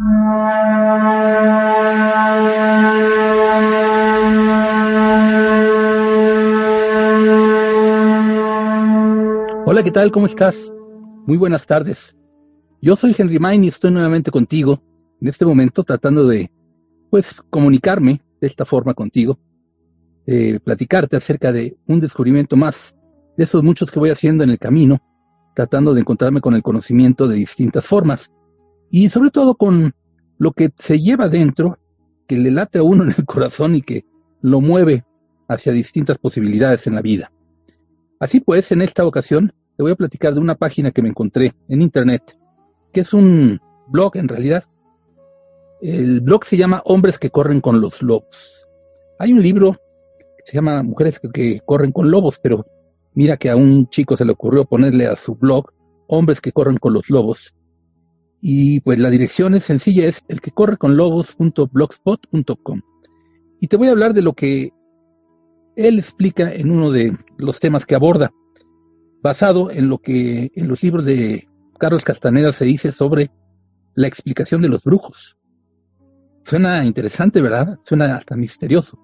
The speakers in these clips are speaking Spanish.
Hola, ¿qué tal? ¿Cómo estás? Muy buenas tardes. Yo soy Henry Main y estoy nuevamente contigo en este momento tratando de, pues, comunicarme de esta forma contigo, eh, platicarte acerca de un descubrimiento más de esos muchos que voy haciendo en el camino, tratando de encontrarme con el conocimiento de distintas formas y sobre todo con lo que se lleva dentro, que le late a uno en el corazón y que lo mueve hacia distintas posibilidades en la vida. Así pues, en esta ocasión te voy a platicar de una página que me encontré en internet, que es un blog en realidad. El blog se llama Hombres que corren con los lobos. Hay un libro que se llama Mujeres que, corren con lobos, pero mira que a un chico se le ocurrió ponerle a su blog Hombres que corren con los lobos. Y pues la dirección es sencilla, es el que corre con lobos.blogspot.com. Y te voy a hablar de lo que él explica en uno de los temas que aborda, basado en lo que en los libros de Carlos Castaneda se dice sobre la explicación de los brujos. Suena interesante, ¿verdad? Suena hasta misterioso.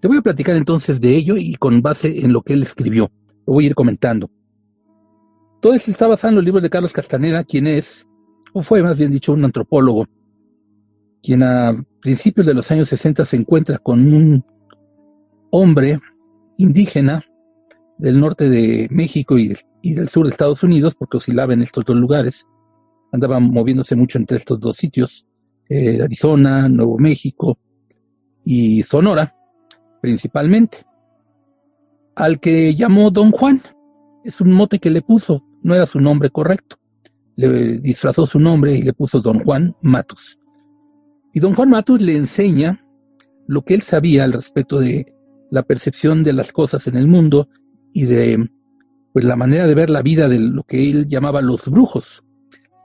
Te voy a platicar entonces de ello y con base en lo que él escribió. Lo voy a ir comentando. Todo esto está basado en los libros de Carlos Castaneda, quien es o fue más bien dicho un antropólogo, quien a principios de los años 60 se encuentra con un hombre indígena del norte de México y, del sur de Estados Unidos, porque oscilaba en estos dos lugares, andaba moviéndose mucho entre estos dos sitios, eh, Arizona, Nuevo México y Sonora, principalmente, al que llamó Don Juan. Es un mote que le puso, no era su nombre correcto le disfrazó su nombre y le puso Don Juan Matus. Y Don Juan Matus le enseña lo que él sabía al respecto de la percepción de las cosas en el mundo y de pues la manera de ver la vida de lo que él llamaba los brujos.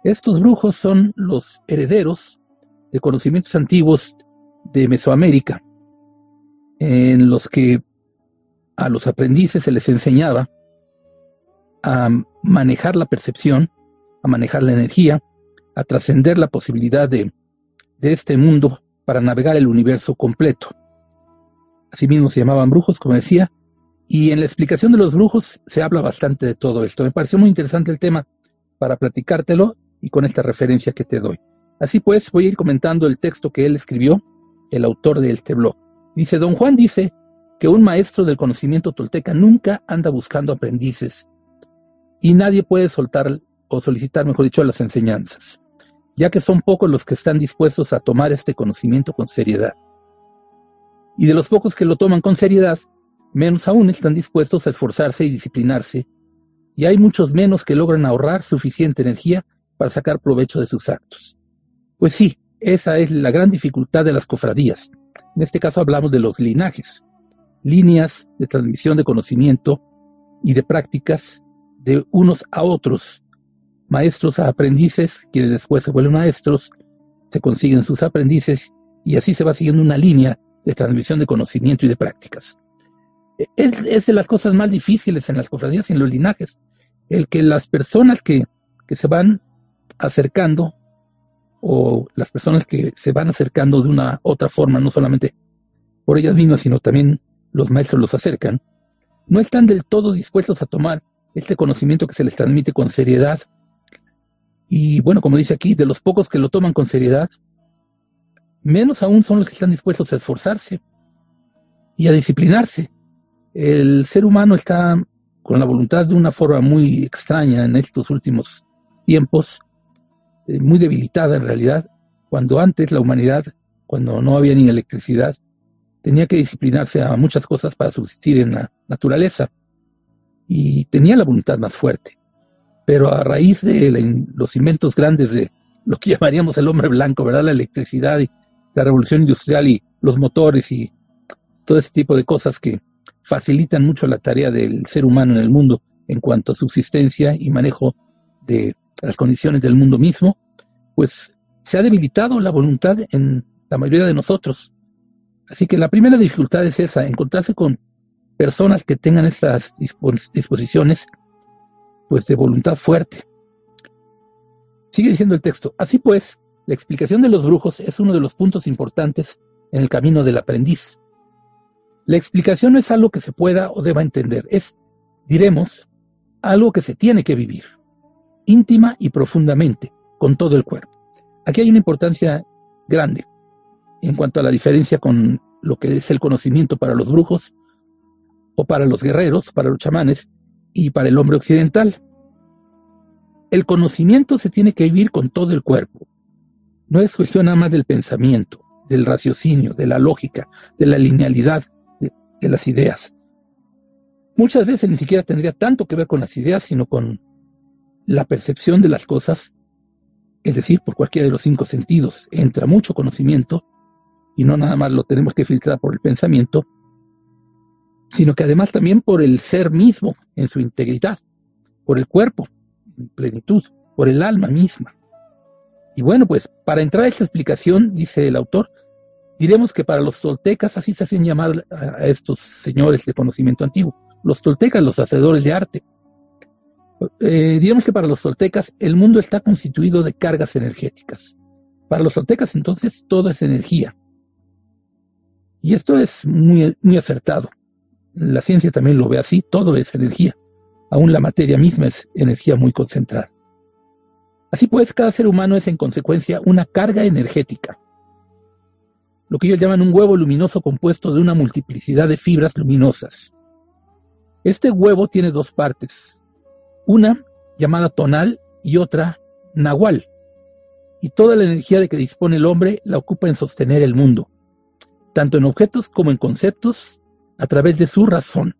Estos brujos son los herederos de conocimientos antiguos de Mesoamérica, en los que a los aprendices se les enseñaba a manejar la percepción a manejar la energía, a trascender la posibilidad de, este mundo para navegar el universo completo. Asimismo se llamaban brujos, como decía, y en la explicación de los brujos se habla bastante de todo esto. Me pareció muy interesante el tema para platicártelo y con esta referencia que te doy. Así pues, voy a ir comentando el texto que él escribió, el autor de este blog. Dice, don Juan dice que un maestro del conocimiento tolteca nunca anda buscando aprendices y nadie puede soltar o solicitar, mejor dicho, las enseñanzas, ya que son pocos los que están dispuestos a tomar este conocimiento con seriedad. Y de los pocos que lo toman con seriedad, menos aún están dispuestos a esforzarse y disciplinarse, y hay muchos menos que logran ahorrar suficiente energía para sacar provecho de sus actos. Pues sí, esa es la gran dificultad de las cofradías. En este caso hablamos de los linajes, líneas de transmisión de conocimiento y de prácticas de unos a otros maestros a aprendices, quienes después se vuelven maestros, se consiguen sus aprendices y así se va siguiendo una línea de transmisión de conocimiento y de prácticas. Es, de las cosas más difíciles en las cofradías y en los linajes, el que las personas que, que se van acercando o las personas que se van acercando de una otra forma, no solamente por ellas mismas, sino también los maestros los acercan, no están del todo dispuestos a tomar este conocimiento que se les transmite con seriedad y bueno, como dice aquí, de los pocos que lo toman con seriedad, menos aún son los que están dispuestos a esforzarse y a disciplinarse. El ser humano está con la voluntad de una forma muy extraña en estos últimos tiempos, eh, muy debilitada en realidad, cuando antes la humanidad, cuando no había ni electricidad, tenía que disciplinarse a muchas cosas para subsistir en la naturaleza y tenía la voluntad más fuerte pero a raíz de los inventos grandes de lo que llamaríamos el hombre blanco, ¿verdad? La electricidad y la revolución industrial y los motores y todo ese tipo de cosas que facilitan mucho la tarea del ser humano en el mundo en cuanto a subsistencia y manejo de las condiciones del mundo mismo, pues se ha debilitado la voluntad en la mayoría de nosotros. Así que la primera dificultad es esa, encontrarse con personas que tengan estas disposiciones pues de voluntad fuerte. Sigue diciendo el texto, así pues, la explicación de los brujos es uno de los puntos importantes en el camino del aprendiz. La explicación no es algo que se pueda o deba entender, es, diremos, algo que se tiene que vivir, íntima y profundamente, con todo el cuerpo. Aquí hay una importancia grande en cuanto a la diferencia con lo que es el conocimiento para los brujos o para los guerreros, para los chamanes y para el hombre occidental. El conocimiento se tiene que vivir con todo el cuerpo. No es cuestión nada más del pensamiento, del raciocinio, de la lógica, de la linealidad de, de las ideas. Muchas veces ni siquiera tendría tanto que ver con las ideas, sino con la percepción de las cosas, es decir, por cualquiera de los cinco sentidos. Entra mucho conocimiento y no nada más lo tenemos que filtrar por el pensamiento, sino que además también por el ser mismo en su integridad, por el cuerpo en plenitud, por el alma misma. Y bueno, pues para entrar a esta explicación, dice el autor, diremos que para los toltecas así se hacían llamar a estos señores de conocimiento antiguo, los toltecas, los hacedores de arte. Eh, digamos que para los toltecas el mundo está constituido de cargas energéticas. Para los toltecas entonces todo es energía. Y esto es muy, muy acertado. La ciencia también lo ve así, todo es energía. Aún la materia misma es energía muy concentrada. Así pues, cada ser humano es en consecuencia una carga energética, lo que ellos llaman un huevo luminoso compuesto de una multiplicidad de fibras luminosas. Este huevo tiene dos partes, una llamada tonal y otra nahual, y toda la energía de que dispone el hombre la ocupa en sostener el mundo, tanto en objetos como en conceptos, a través de su razón.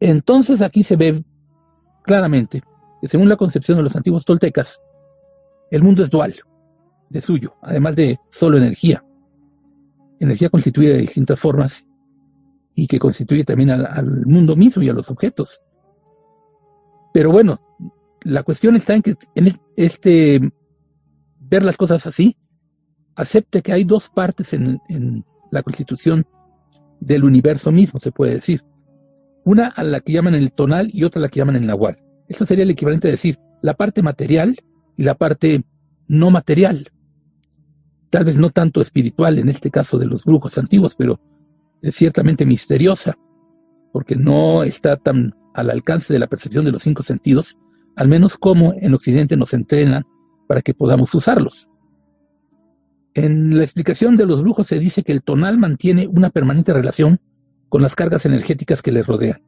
Entonces aquí se ve claramente que según la concepción de los antiguos toltecas, el mundo es dual, de suyo, además de solo energía. Energía constituida de distintas formas y que constituye también al, mundo mismo y a los objetos. Pero bueno, la cuestión está en que en este ver las cosas así, acepte que hay dos partes en, en la constitución del universo mismo, se puede decir. Una a la que llaman el tonal y otra a la que llaman el nahual. Esto sería el equivalente a decir la parte material y la parte no material. Tal vez no tanto espiritual en este caso de los brujos antiguos, pero es ciertamente misteriosa, porque no está tan al alcance de la percepción de los cinco sentidos, al menos como en Occidente nos entrenan para que podamos usarlos. En la explicación de los brujos se dice que el tonal mantiene una permanente relación con las cargas energéticas que le rodean.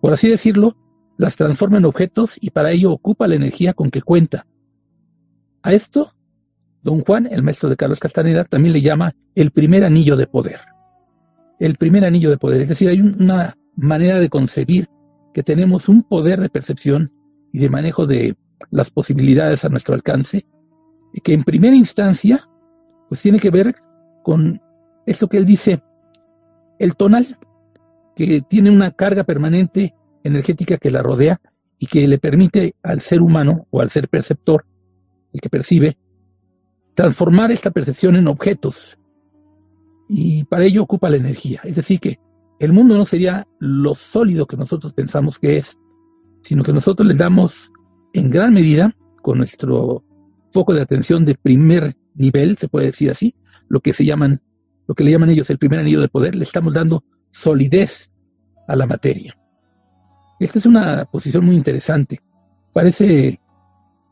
Por así decirlo, las transforma en objetos y para ello ocupa la energía con que cuenta. A esto, don Juan, el maestro de Carlos Castaneda, también le llama el primer anillo de poder. El primer anillo de poder, es decir, hay una manera de concebir que tenemos un poder de percepción y de manejo de las posibilidades a nuestro alcance, que en primera instancia, pues tiene que ver con eso que él dice, el tonal, que tiene una carga permanente energética que la rodea y que le permite al ser humano o al ser perceptor, el que percibe, transformar esta percepción en objetos. Y para ello ocupa la energía. Es decir, que el mundo no sería lo sólido que nosotros pensamos que es, sino que nosotros le damos en gran medida, con nuestro foco de atención de primer nivel, se puede decir así, lo que se llaman, lo que le llaman ellos el primer anillo de poder, le estamos dando solidez a la materia. Esta es una posición muy interesante. Parece,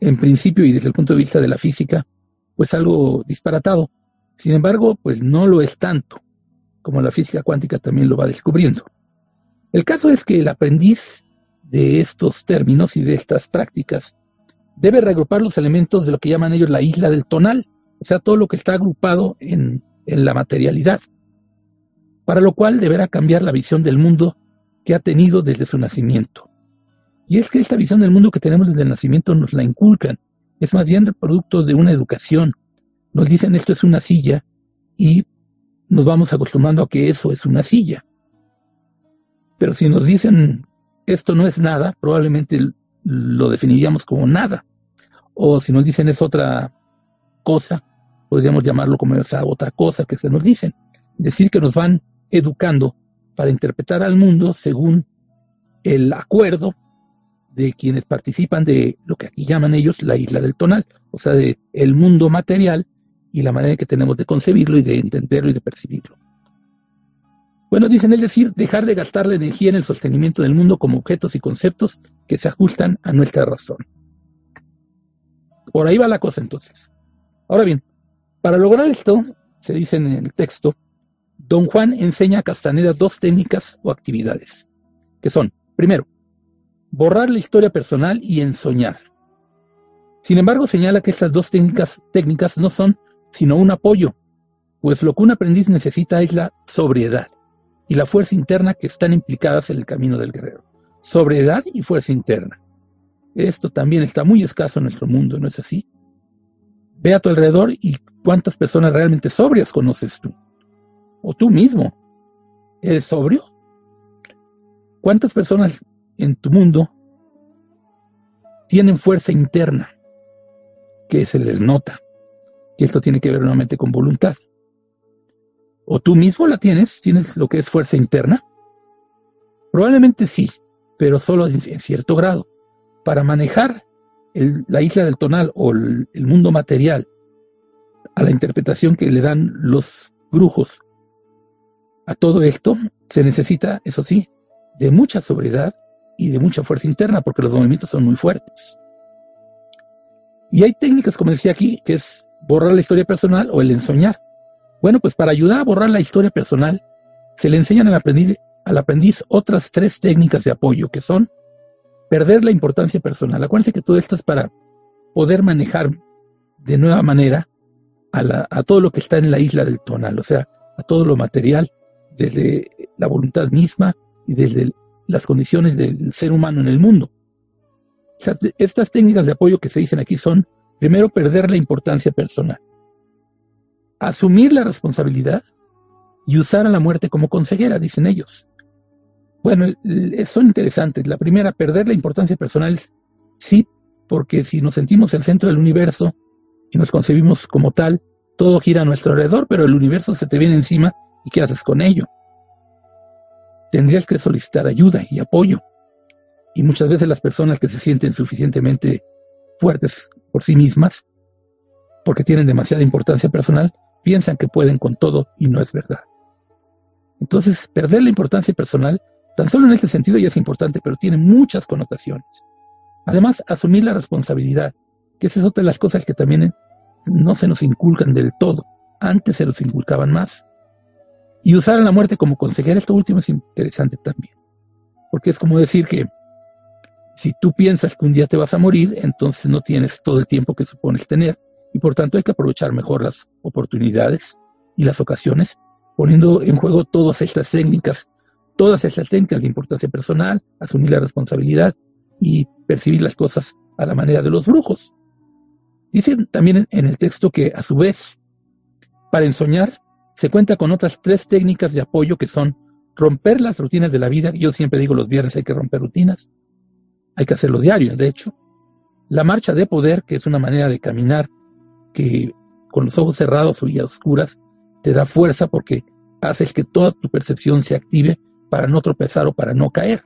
en principio y desde el punto de vista de la física, pues algo disparatado. Sin embargo, pues no lo es tanto, como la física cuántica también lo va descubriendo. El caso es que el aprendiz de estos términos y de estas prácticas debe reagrupar los elementos de lo que llaman ellos la isla del tonal, o sea, todo lo que está agrupado en, en la materialidad, para lo cual deberá cambiar la visión del mundo que ha tenido desde su nacimiento. Y es que esta visión del mundo que tenemos desde el nacimiento nos la inculcan es más bien producto de una educación. Nos dicen esto es una silla y nos vamos acostumbrando a que eso es una silla. Pero si nos dicen esto no es nada, probablemente lo definiríamos como nada. O si nos dicen es otra cosa, podríamos llamarlo como esa otra cosa que se nos dicen. Decir que nos van educando para interpretar al mundo según el acuerdo de quienes participan de lo que aquí llaman ellos la isla del tonal, o sea, de el mundo material y la manera que tenemos de concebirlo y de entenderlo y de percibirlo. Bueno, dicen es decir, dejar de gastar la energía en el sostenimiento del mundo como objetos y conceptos que se ajustan a nuestra razón. Por ahí va la cosa entonces. Ahora bien, para lograr esto, se dice en el texto, don Juan enseña a Castaneda dos técnicas o actividades, que son, primero, borrar la historia personal y ensoñar. Sin embargo, señala que estas dos técnicas, técnicas no son sino un apoyo, pues lo que un aprendiz necesita es la sobriedad y la fuerza interna que están implicadas en el camino del guerrero. Sobriedad y fuerza interna. Esto también está muy escaso en nuestro mundo, ¿no es así? Ve a tu alrededor y cuántas personas realmente sobrias conoces tú. O tú mismo. ¿Eres sobrio? ¿Cuántas personas en tu mundo tienen fuerza interna que se les nota? Que esto tiene que ver nuevamente con voluntad. ¿O tú mismo la tienes? ¿Tienes lo que es fuerza interna? Probablemente sí, pero solo en, cierto grado. Para manejar la isla del tonal o el, mundo material a la interpretación que le dan los brujos a todo esto, se necesita, eso sí, de mucha sobriedad y de mucha fuerza interna, porque los movimientos son muy fuertes. Y hay técnicas, como decía aquí, que es borrar la historia personal o el ensoñar. Bueno, pues para ayudar a borrar la historia personal, se le enseñan al aprendiz otras tres técnicas de apoyo, que son perder la importancia personal. Acuérdense que todo esto es para poder manejar de nueva manera a, a todo lo que está en la isla del tonal, o sea, a todo lo material, desde la voluntad misma y desde las condiciones del ser humano en el mundo. Estas técnicas de apoyo que se dicen aquí son, primero, perder la importancia personal asumir la responsabilidad y usar a la muerte como consejera, dicen ellos. Bueno, son interesantes. La primera, perder la importancia personal, sí, porque si nos sentimos el centro del universo y nos concebimos como tal, todo gira a nuestro alrededor, pero el universo se te viene encima y ¿qué haces con ello? Tendrías que solicitar ayuda y apoyo. Y muchas veces las personas que se sienten suficientemente fuertes por sí mismas, porque tienen demasiada importancia personal, piensan que pueden con todo y no es verdad. Entonces, perder la importancia personal, tan solo en este sentido ya es importante, pero tiene muchas connotaciones. Además, asumir la responsabilidad, que esa es otra de las cosas que también no se nos inculcan del todo. Antes se nos inculcaban más. Y usar la muerte como consejera, esto último es interesante también. Porque es como decir que si tú piensas que un día te vas a morir, entonces no tienes todo el tiempo que supones tener y por tanto hay que aprovechar mejor las oportunidades y las ocasiones, poniendo en juego todas estas técnicas, todas estas técnicas de importancia personal, asumir la responsabilidad y percibir las cosas a la manera de los brujos. Dice también en el texto que a su vez, para ensoñar, se cuenta con otras tres técnicas de apoyo que son romper las rutinas de la vida. Yo siempre digo los viernes hay que romper rutinas. Hay que hacerlo diario, de hecho. La marcha de poder, que es una manera de caminar que con los ojos cerrados y oscuras te da fuerza porque haces que toda tu percepción se active para no tropezar o para no caer.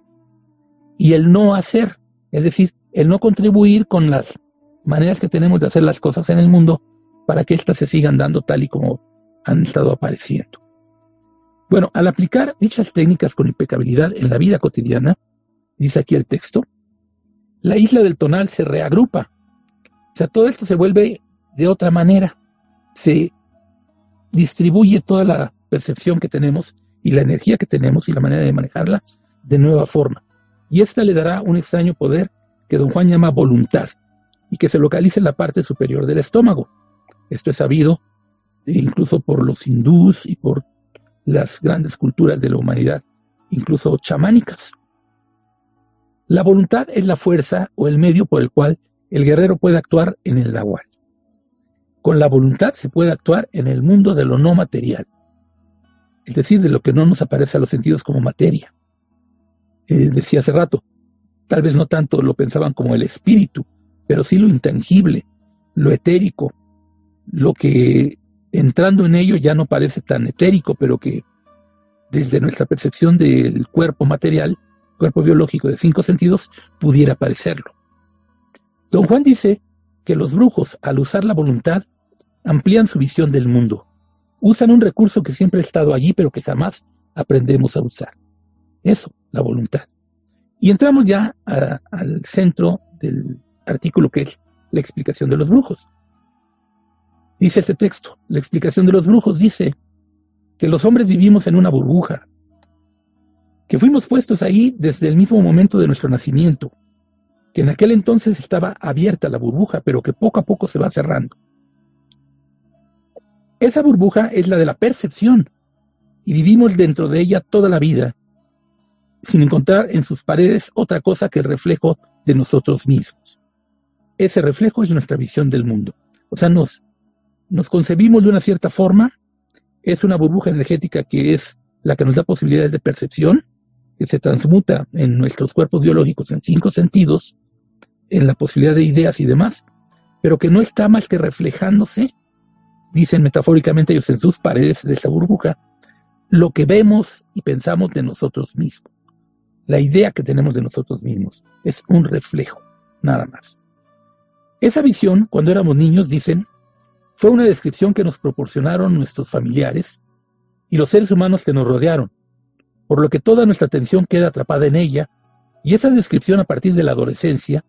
Y el no hacer, es decir, el no contribuir con las maneras que tenemos de hacer las cosas en el mundo para que éstas se sigan dando tal y como han estado apareciendo. Bueno, al aplicar dichas técnicas con impecabilidad en la vida cotidiana, dice aquí el texto, la isla del tonal se reagrupa. O sea, todo esto se vuelve de otra manera. Se distribuye toda la percepción que tenemos y la energía que tenemos y la manera de manejarla de nueva forma. Y esta le dará un extraño poder que don Juan llama voluntad y que se localiza en la parte superior del estómago. Esto es sabido incluso por los hindús y por las grandes culturas de la humanidad, incluso chamánicas. La voluntad es la fuerza o el medio por el cual el guerrero puede actuar en el nahual. Con la voluntad se puede actuar en el mundo de lo no material, es decir, de lo que no nos aparece a los sentidos como materia. Eh, decía hace rato, tal vez no tanto lo pensaban como el espíritu, pero sí lo intangible, lo etérico, lo que entrando en ello ya no parece tan etérico, pero que desde nuestra percepción del cuerpo material, cuerpo biológico de cinco sentidos, pudiera parecerlo. Don Juan dice que los brujos, al usar la voluntad, amplían su visión del mundo. Usan un recurso que siempre ha estado allí, pero que jamás aprendemos a usar. Eso, la voluntad. Y entramos ya al centro del artículo que es la explicación de los brujos. Dice este texto, la explicación de los brujos dice que los hombres vivimos en una burbuja, que fuimos puestos ahí desde el mismo momento de nuestro nacimiento, que en aquel entonces estaba abierta la burbuja, pero que poco a poco se va cerrando. Esa burbuja es la de la percepción, y vivimos dentro de ella toda la vida, sin encontrar en sus paredes otra cosa que el reflejo de nosotros mismos. Ese reflejo es nuestra visión del mundo. O sea, nos, concebimos de una cierta forma, es una burbuja energética que es la que nos da posibilidades de percepción, que se transmuta en nuestros cuerpos biológicos en cinco sentidos, en la posibilidad de ideas y demás, pero que no está más que reflejándose, dicen metafóricamente ellos en sus paredes de esa burbuja, lo que vemos y pensamos de nosotros mismos. La idea que tenemos de nosotros mismos es un reflejo, nada más. Esa visión, cuando éramos niños, dicen, fue una descripción que nos proporcionaron nuestros familiares y los seres humanos que nos rodearon, por lo que toda nuestra atención queda atrapada en ella, y esa descripción a partir de la adolescencia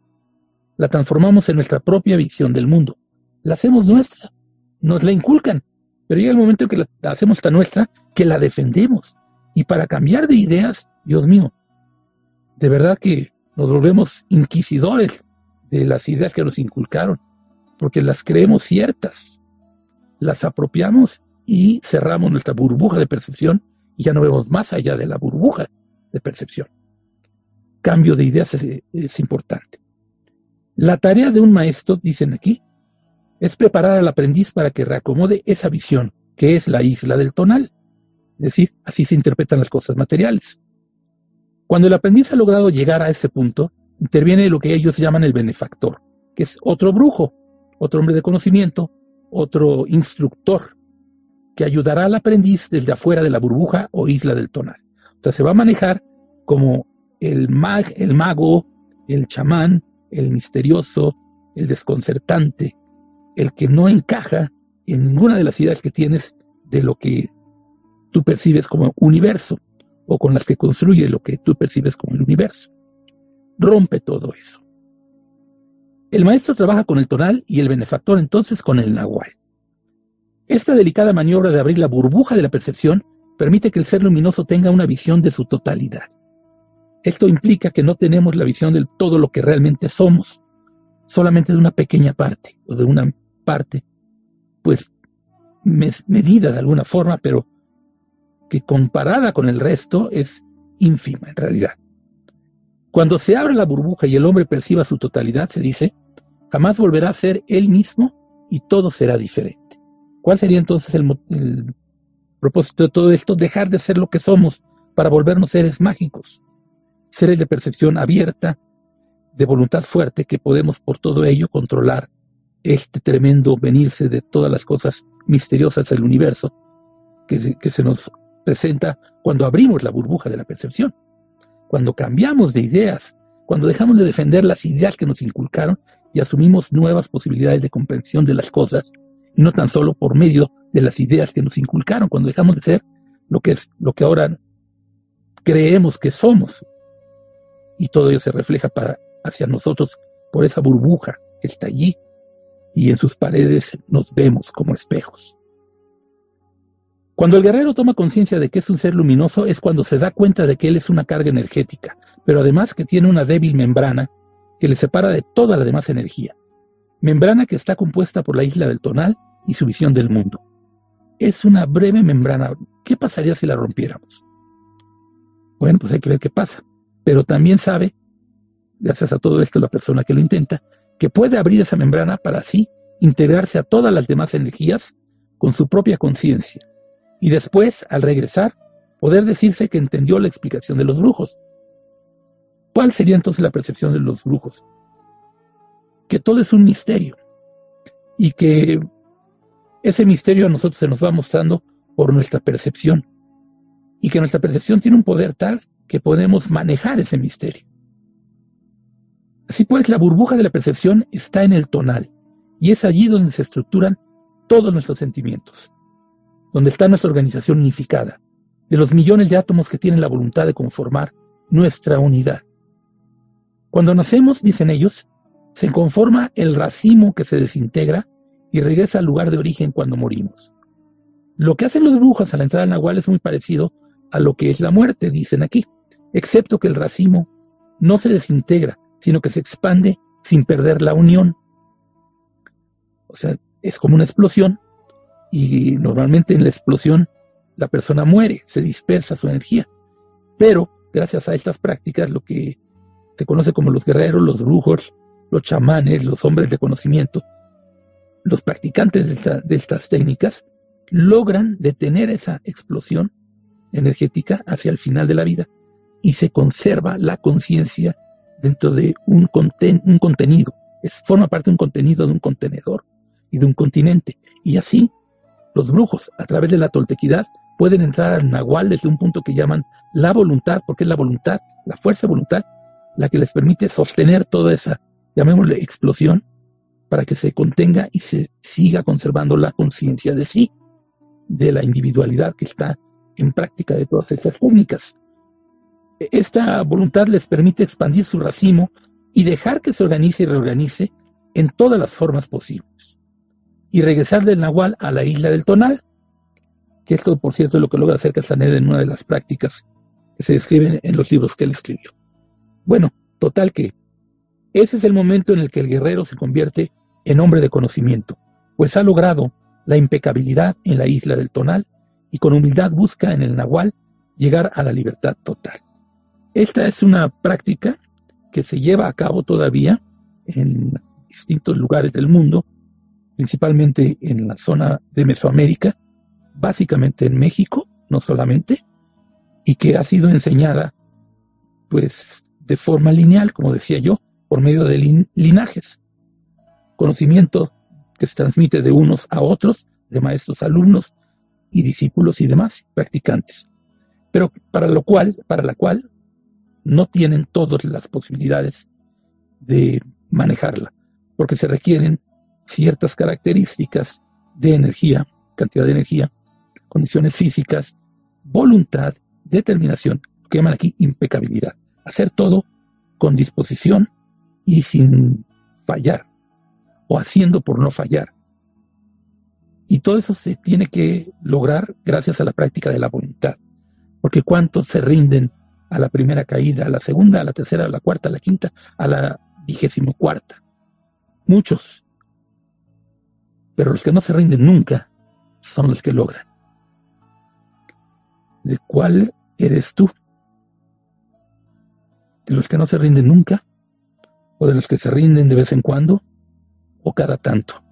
la transformamos en nuestra propia visión del mundo. La hacemos nuestra, nos la inculcan, pero llega el momento en que la hacemos tan nuestra que la defendemos. Y para cambiar de ideas, Dios mío, de verdad que nos volvemos inquisidores de las ideas que nos inculcaron, porque las creemos ciertas, las apropiamos y cerramos nuestra burbuja de percepción y ya no vemos más allá de la burbuja de percepción. Cambio de ideas es, importante. La tarea de un maestro, dicen aquí, es preparar al aprendiz para que reacomode esa visión, que es la isla del tonal. Es decir, así se interpretan las cosas materiales. Cuando el aprendiz ha logrado llegar a ese punto, interviene lo que ellos llaman el benefactor, que es otro brujo, otro hombre de conocimiento, otro instructor, que ayudará al aprendiz desde afuera de la burbuja o isla del tonal. O sea, se va a manejar como el, mag, el mago, el chamán, el misterioso, el desconcertante, el que no encaja en ninguna de las ideas que tienes de lo que tú percibes como universo o con las que construye lo que tú percibes como el universo. Rompe todo eso. El maestro trabaja con el tonal y el benefactor entonces con el nahual. Esta delicada maniobra de abrir la burbuja de la percepción permite que el ser luminoso tenga una visión de su totalidad. Esto implica que no tenemos la visión de todo lo que realmente somos, solamente de una pequeña parte o de una parte, pues medida de alguna forma, pero que comparada con el resto es ínfima en realidad. Cuando se abre la burbuja y el hombre perciba su totalidad, se dice, jamás volverá a ser él mismo y todo será diferente. ¿Cuál sería entonces el, propósito de todo esto? Dejar de ser lo que somos para volvernos seres mágicos, seres de percepción abierta, de voluntad fuerte, que podemos por todo ello controlar este tremendo venirse de todas las cosas misteriosas del universo que se nos presenta cuando abrimos la burbuja de la percepción, cuando cambiamos de ideas, cuando dejamos de defender las ideas que nos inculcaron y asumimos nuevas posibilidades de comprensión de las cosas y no tan solo por medio de las ideas que nos inculcaron, cuando dejamos de ser lo que es lo que ahora creemos que somos. Y todo ello se refleja para hacia nosotros por esa burbuja que está allí y en sus paredes nos vemos como espejos. Cuando el guerrero toma conciencia de que es un ser luminoso es cuando se da cuenta de que él es una carga energética, pero además que tiene una débil membrana que le separa de toda la demás energía membrana que está compuesta por la isla del tonal y su visión del mundo. Es una breve membrana. ¿Qué pasaría si la rompiéramos? Bueno, pues hay que ver qué pasa. Pero también sabe, gracias a todo esto la persona que lo intenta, que puede abrir esa membrana para así integrarse a todas las demás energías con su propia conciencia, y después, al regresar, poder decirse que entendió la explicación de los brujos. ¿Cuál sería entonces la percepción de los brujos? Que todo es un misterio y que ese misterio a nosotros se nos va mostrando por nuestra percepción y que nuestra percepción tiene un poder tal que podemos manejar ese misterio. Así pues, la burbuja de la percepción está en el tonal y es allí donde se estructuran todos nuestros sentimientos, donde está nuestra organización unificada, de los millones de átomos que tienen la voluntad de conformar nuestra unidad. Cuando nacemos, dicen ellos, se conforma el racimo que se desintegra y regresa al lugar de origen cuando morimos. Lo que hacen los brujos al entrar al Nahual es muy parecido a lo que es la muerte, dicen aquí, excepto que el racimo no se desintegra, sino que se expande sin perder la unión. O sea, es como una explosión y normalmente en la explosión la persona muere, se dispersa su energía. Pero gracias a estas prácticas, lo que se conoce como los guerreros, los brujos, los chamanes, los hombres de conocimiento, los practicantes de, estas técnicas logran detener esa explosión energética hacia el final de la vida y se conserva la conciencia dentro de un, un contenido. Es, forma parte de un contenido de un contenedor y de un continente. Y así, los brujos, a través de la toltequidad, pueden entrar al nahual desde un punto que llaman la voluntad, porque es la voluntad, la fuerza de voluntad, la que les permite sostener toda esa, llamémosle, explosión para que se contenga y se siga conservando la conciencia de sí, de la individualidad que está en práctica de todas estas técnicas. Esta voluntad les permite expandir su racimo y dejar que se organice y reorganice en todas las formas posibles. Y regresar del Nahual a la isla del Tonal, que esto, por cierto, es lo que logra hacer Castaneda en una de las prácticas que se describen en los libros que él escribió. Bueno, total que ese es el momento en el que el guerrero se convierte en hombre de conocimiento, pues ha logrado la impecabilidad en la isla del Tonal y con humildad busca en el Nahual llegar a la libertad total. Esta es una práctica que se lleva a cabo todavía en distintos lugares del mundo, principalmente en la zona de Mesoamérica, básicamente en México, no solamente, y que ha sido enseñada pues de forma lineal, como decía yo, por medio de linajes conocimiento que se transmite de unos a otros, de maestros, alumnos y discípulos y demás practicantes. Pero para lo cual, para la cual no tienen todas las posibilidades de manejarla, porque se requieren ciertas características de energía, cantidad de energía, condiciones físicas, voluntad, determinación, que llaman aquí impecabilidad. Hacer todo con disposición y sin fallar o haciendo por no fallar. Y todo eso se tiene que lograr gracias a la práctica de la voluntad. Porque cuántos se rinden a la primera caída, a la segunda, a la tercera, a la cuarta, a la quinta, a la vigésimo cuarta. Muchos. Pero los que no se rinden nunca son los que logran. ¿De cuál eres tú? ¿De los que no se rinden nunca? ¿O de los que se rinden de vez en cuando? o cada tanto.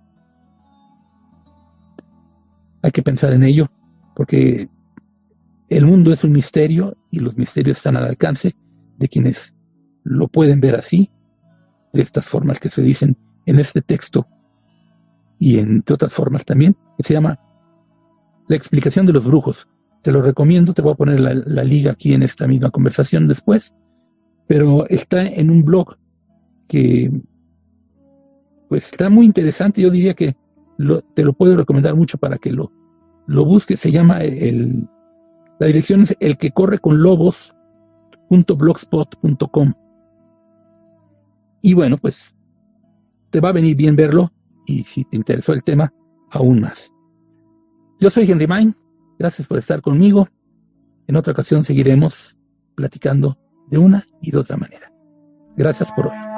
Hay que pensar en ello, porque el mundo es un misterio y los misterios están al alcance de quienes lo pueden ver así, de estas formas que se dicen en este texto y en otras formas también, que se llama La explicación de los brujos. Te lo recomiendo, te voy a poner la, la liga aquí en esta misma conversación después, pero está en un blog que pues está muy interesante. Yo diría que te lo puedo recomendar mucho para que lo, lo busques. Se llama el, la dirección es el que corre con lobos.blogspot.com. Y bueno, pues te va a venir bien verlo y si te interesó el tema, aún más. Yo soy Henry Main, gracias por estar conmigo. En otra ocasión seguiremos platicando de una y de otra manera. Gracias por hoy.